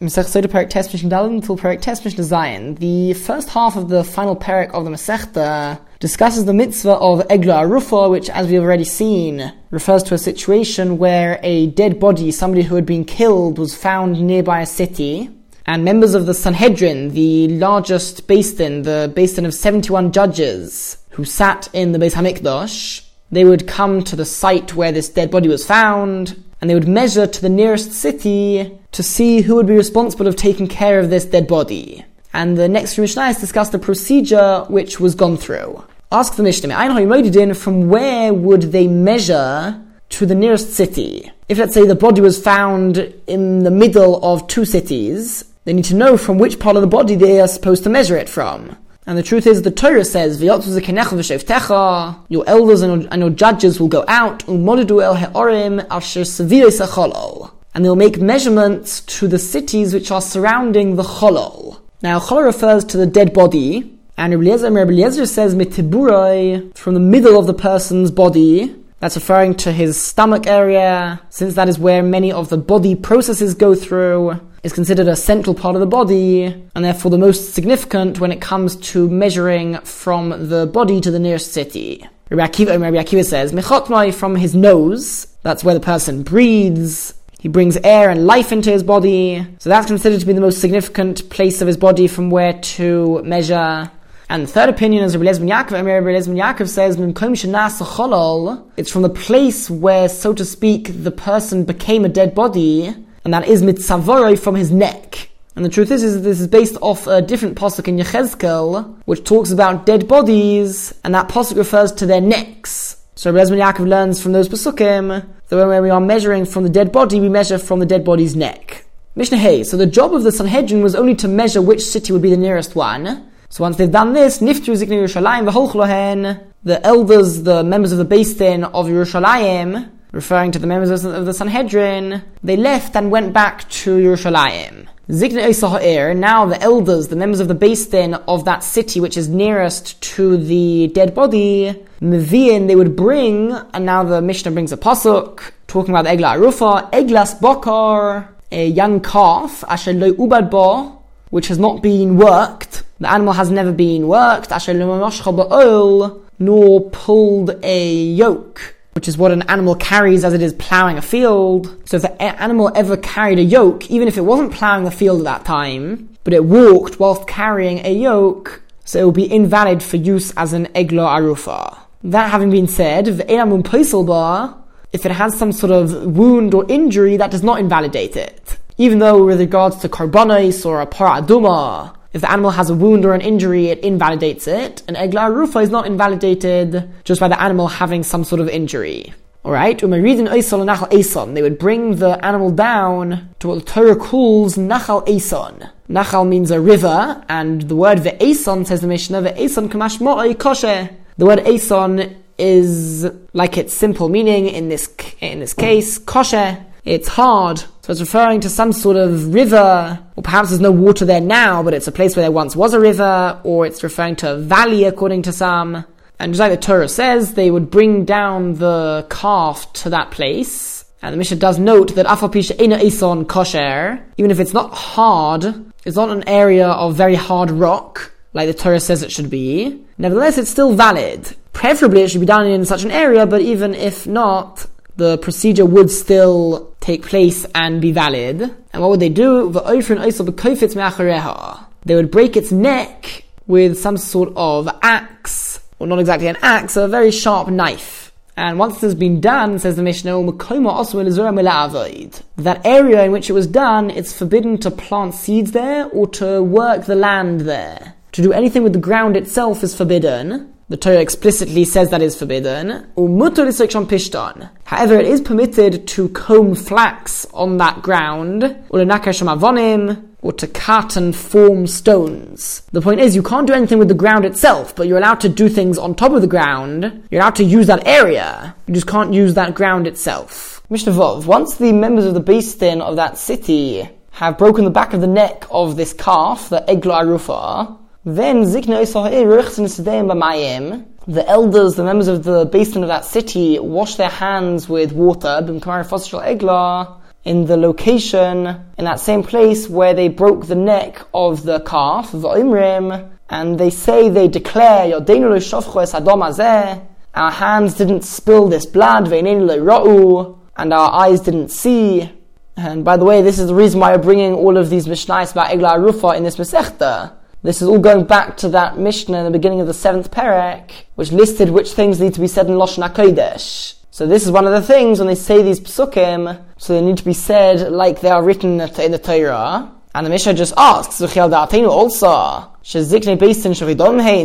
Mishnah Dalin until Mishnah Zayin. The first half of the final perek of the Masechta uh, discusses the mitzvah of Egla Arufa, which, as we've already seen, refers to a situation where a dead body, somebody who had been killed, was found nearby a city. And members of the Sanhedrin, the largest basin, the Beis Din of 71 judges, who sat in the Beis Hamikdash, they would come to the site where this dead body was found, and they would measure to the nearest city to see who would be responsible of taking care of this dead body. And the next few Mishnahs discuss the procedure which was gone through. Ask the Mishnah, from where would they measure to the nearest city? If let's say the body was found in the middle of two cities, they need to know from which part of the body they are supposed to measure it from. And the truth is, the Torah says, Your elders and your, and your judges will go out, and they'll make measurements to the cities which are surrounding the cholol. Now, cholol refers to the dead body, and Rabbi Eliezer, says, from the middle of the person's body, that's referring to his stomach area, since that is where many of the body processes go through is considered a central part of the body and therefore the most significant when it comes to measuring from the body to the nearest city. Rabbi Akiva, Rabbi Akiva says, Mechotmai from his nose, that's where the person breathes, he brings air and life into his body, so that's considered to be the most significant place of his body from where to measure. And the third opinion is Rabbi Eliezer ben Yaakov. Rabbi Eliezer ben Yaakov says, It's from the place where, so to speak, the person became a dead body, and that is mitzavoro from his neck. And the truth is, is this is based off a different pasuk in Yechezkel, which talks about dead bodies, and that pasuk refers to their necks. So Rabbi Yaakov learns from those pasukim that when we are measuring from the dead body, we measure from the dead body's neck. Mishnah Hey, so the job of the Sanhedrin was only to measure which city would be the nearest one. So once they've done this, Niftru Zikni Yerushalayim v'holchlohen, the elders, the members of the Beis Din of Yerushalayim, referring to the members of the Sanhedrin, they left and went back to Yerushalayim. Zikne now the elders, the members of the Din of that city which is nearest to the dead body, Mevian, they would bring, and now the Mishnah brings a pasuk, talking about the Egla Arufa, Eglas Bokar, a young calf, Asher Lo Ubad Bo, which has not been worked, the animal has never been worked, nor pulled a yoke which is what an animal carries as it is plowing a field. So if the animal ever carried a yoke, even if it wasn't plowing the field at that time, but it walked whilst carrying a yoke, so it will be invalid for use as an eglo arufa. That having been said, if it has some sort of wound or injury, that does not invalidate it. Even though with regards to karbonis or a parah adumah, if the animal has a wound or an injury, it invalidates it. And egla rufa is not invalidated just by the animal having some sort of injury. Alright, they would bring the animal down to what the Torah calls Nachal Eson. Nachal means a river, and the word Ve'eson, says the Mishnah, Ve'eson kamash mo'oi koshe. The word Eson is like its simple meaning in this, in this case, koshe. It's hard. So it's referring to some sort of river, or perhaps there's no water there now, but it's a place where there once was a river, or it's referring to a valley according to some. And just like the Torah says, they would bring down the calf to that place. And the Mishnah does note that Afapisha Ina Ison kosher, even if it's not hard, it's not an area of very hard rock, like the Torah says it should be. Nevertheless, it's still valid. Preferably it should be done in such an area, but even if not, the procedure would still take place and be valid. And what would they do? They would break its neck with some sort of axe, or not exactly an axe, a very sharp knife. And once this has been done, says the Mishnah, that area in which it was done, it's forbidden to plant seeds there or to work the land there. To do anything with the ground itself is forbidden. The Torah explicitly says that is forbidden. However, it is permitted to comb flax on that ground, or to cut and form stones. The point is, you can't do anything with the ground itself, but you're allowed to do things on top of the ground. You're allowed to use that area. You just can't use that ground itself. Mishnah Vov, once the members of the Beis Din of that city have broken the back of the neck of this calf, the Egla Arufa, then Zikna the elders, the members of the Beis Din of that city, wash their hands with water, in the location, in that same place where they broke the neck of the calf, V'imrim, and they say, they declare, our hands didn't spill this blood, and our eyes didn't see. And by the way, this is the reason why we're bringing all of these Mishnahs about Egla Rufa in this Masechta. This is all going back to that Mishnah in the beginning of the seventh Perek, which listed which things need to be said in Lashon HaKodesh. So this is one of the things when they say these psukim, so they need to be said like they are written in the Torah. And the Mishnah just asks, also,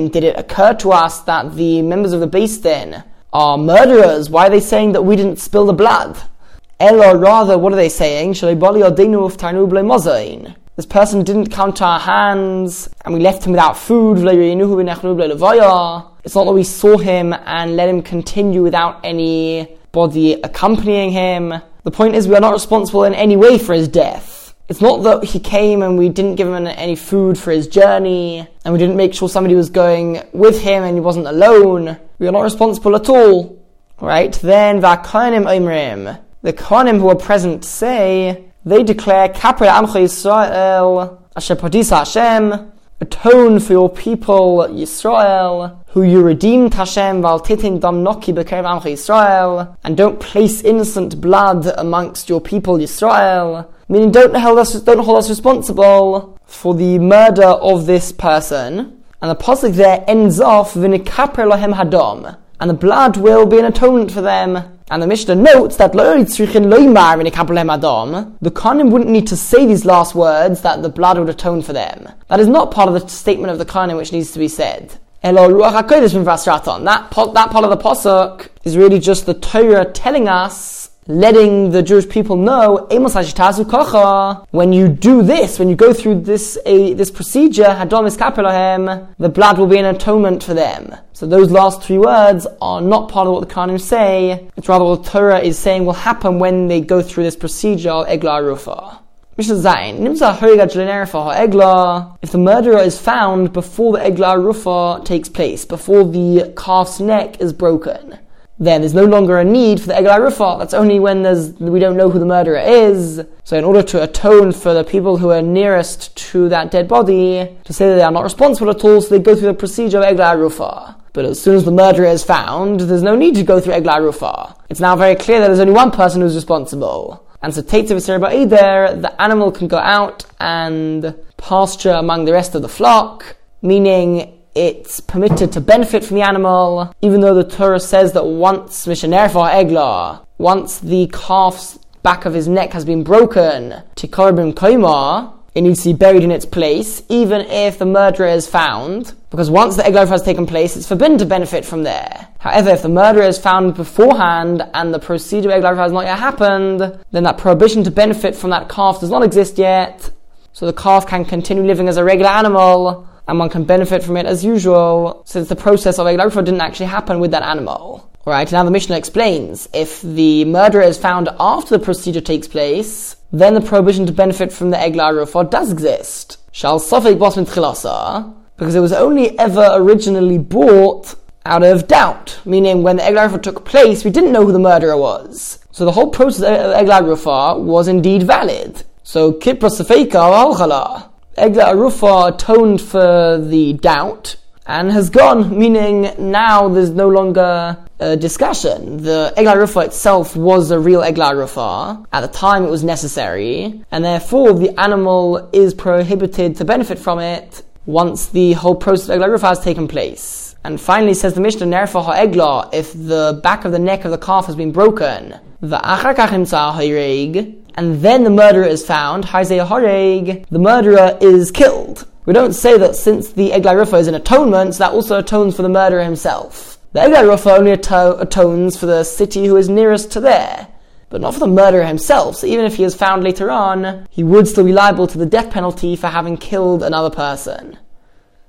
did it occur to us that the members of the Din are murderers? Why are they saying that we didn't spill the blood? Ella, rather, what are they saying? This person didn't count our hands, and we left him without food. It's not that we saw him and let him continue without anybody accompanying him. The point is, we are not responsible in any way for his death. It's not that he came and we didn't give him any food for his journey, and we didn't make sure somebody was going with him and he wasn't alone. We are not responsible at all. Right? Then. The Kohanim who are present say, they declare, Kapre Amcha Yisrael, Asher Hashem, atone for your people Yisrael, who you redeemed Hashem val titin dam noki bekev amcha Yisrael, and don't place innocent blood amongst your people Yisrael. Meaning, don't hold us, don't hold us responsible for the murder of this person. And the pasuk there ends off v'nikaper lahem hadom, and the blood will be an atonement for them. And the Mishnah notes that the Kohanim wouldn't need to say these last words that the blood would atone for them. That is not part of the statement of the Kohanim which needs to be said. That, that part of the Pasuk is really just the Torah telling us letting the Jewish people know, when you do this, when you go through this a, this procedure, the blood will be an atonement for them. So those last three words are not part of what the Kohanim say. It's rather what the Torah is saying will happen when they go through this procedure of Egla Rufa. If the murderer is found before the Egla Rufa takes place, before the calf's neck is broken, then there's no longer a need for the Egel Rufa. That's only when there's, we don't know who the murderer is. So in order to atone for the people who are nearest to that dead body, to say that they are not responsible at all, so they go through the procedure of Egel. But as soon as the murderer is found, there's no need to go through Egla Rufa. It's now very clear that there's only one person who's responsible. And so Teitzav there, the animal can go out and pasture among the rest of the flock, meaning it's permitted to benefit from the animal, even though the Torah says that once Mishanerfa Egla, once the calf's back of his neck has been broken, Tikarabim Kaima, it needs to be buried in its place, even if the murderer is found, because once the Egla has taken place, it's forbidden to benefit from there. However, if the murderer is found beforehand and the procedure of has not yet happened, then that prohibition to benefit from that calf does not exist yet, so the calf can continue living as a regular animal and one can benefit from it as usual, since the process of Eglah didn't actually happen with that animal. Right, now the Mishnah explains, if the murderer is found after the procedure takes place, then the prohibition to benefit from the Eglah Rufa does exist. Shall Safek Bosman because it was only ever originally bought out of doubt, meaning when the Eglah Rufa took place, we didn't know who the murderer was. So the whole process of Eglah Rufa was indeed valid. So Kipra Safeka al Egla Arufa atoned for the doubt and has gone, meaning now there's no longer a discussion. The Egla Arufa itself was a real Egla Arufa. At the time it was necessary, and therefore the animal is prohibited to benefit from it once the whole process of Egla Arufa has taken place. And finally says the Mishnah, Nerfa ha'egla, if the back of the neck of the calf has been broken, the and then the murderer is found, the murderer is killed. We don't say that since the Eglai Rufa is an atonement, that also atones for the murderer himself. The Eglai Rufa only ato- atones for the city who is nearest to there, but not for the murderer himself. So even if he is found later on, he would still be liable to the death penalty for having killed another person.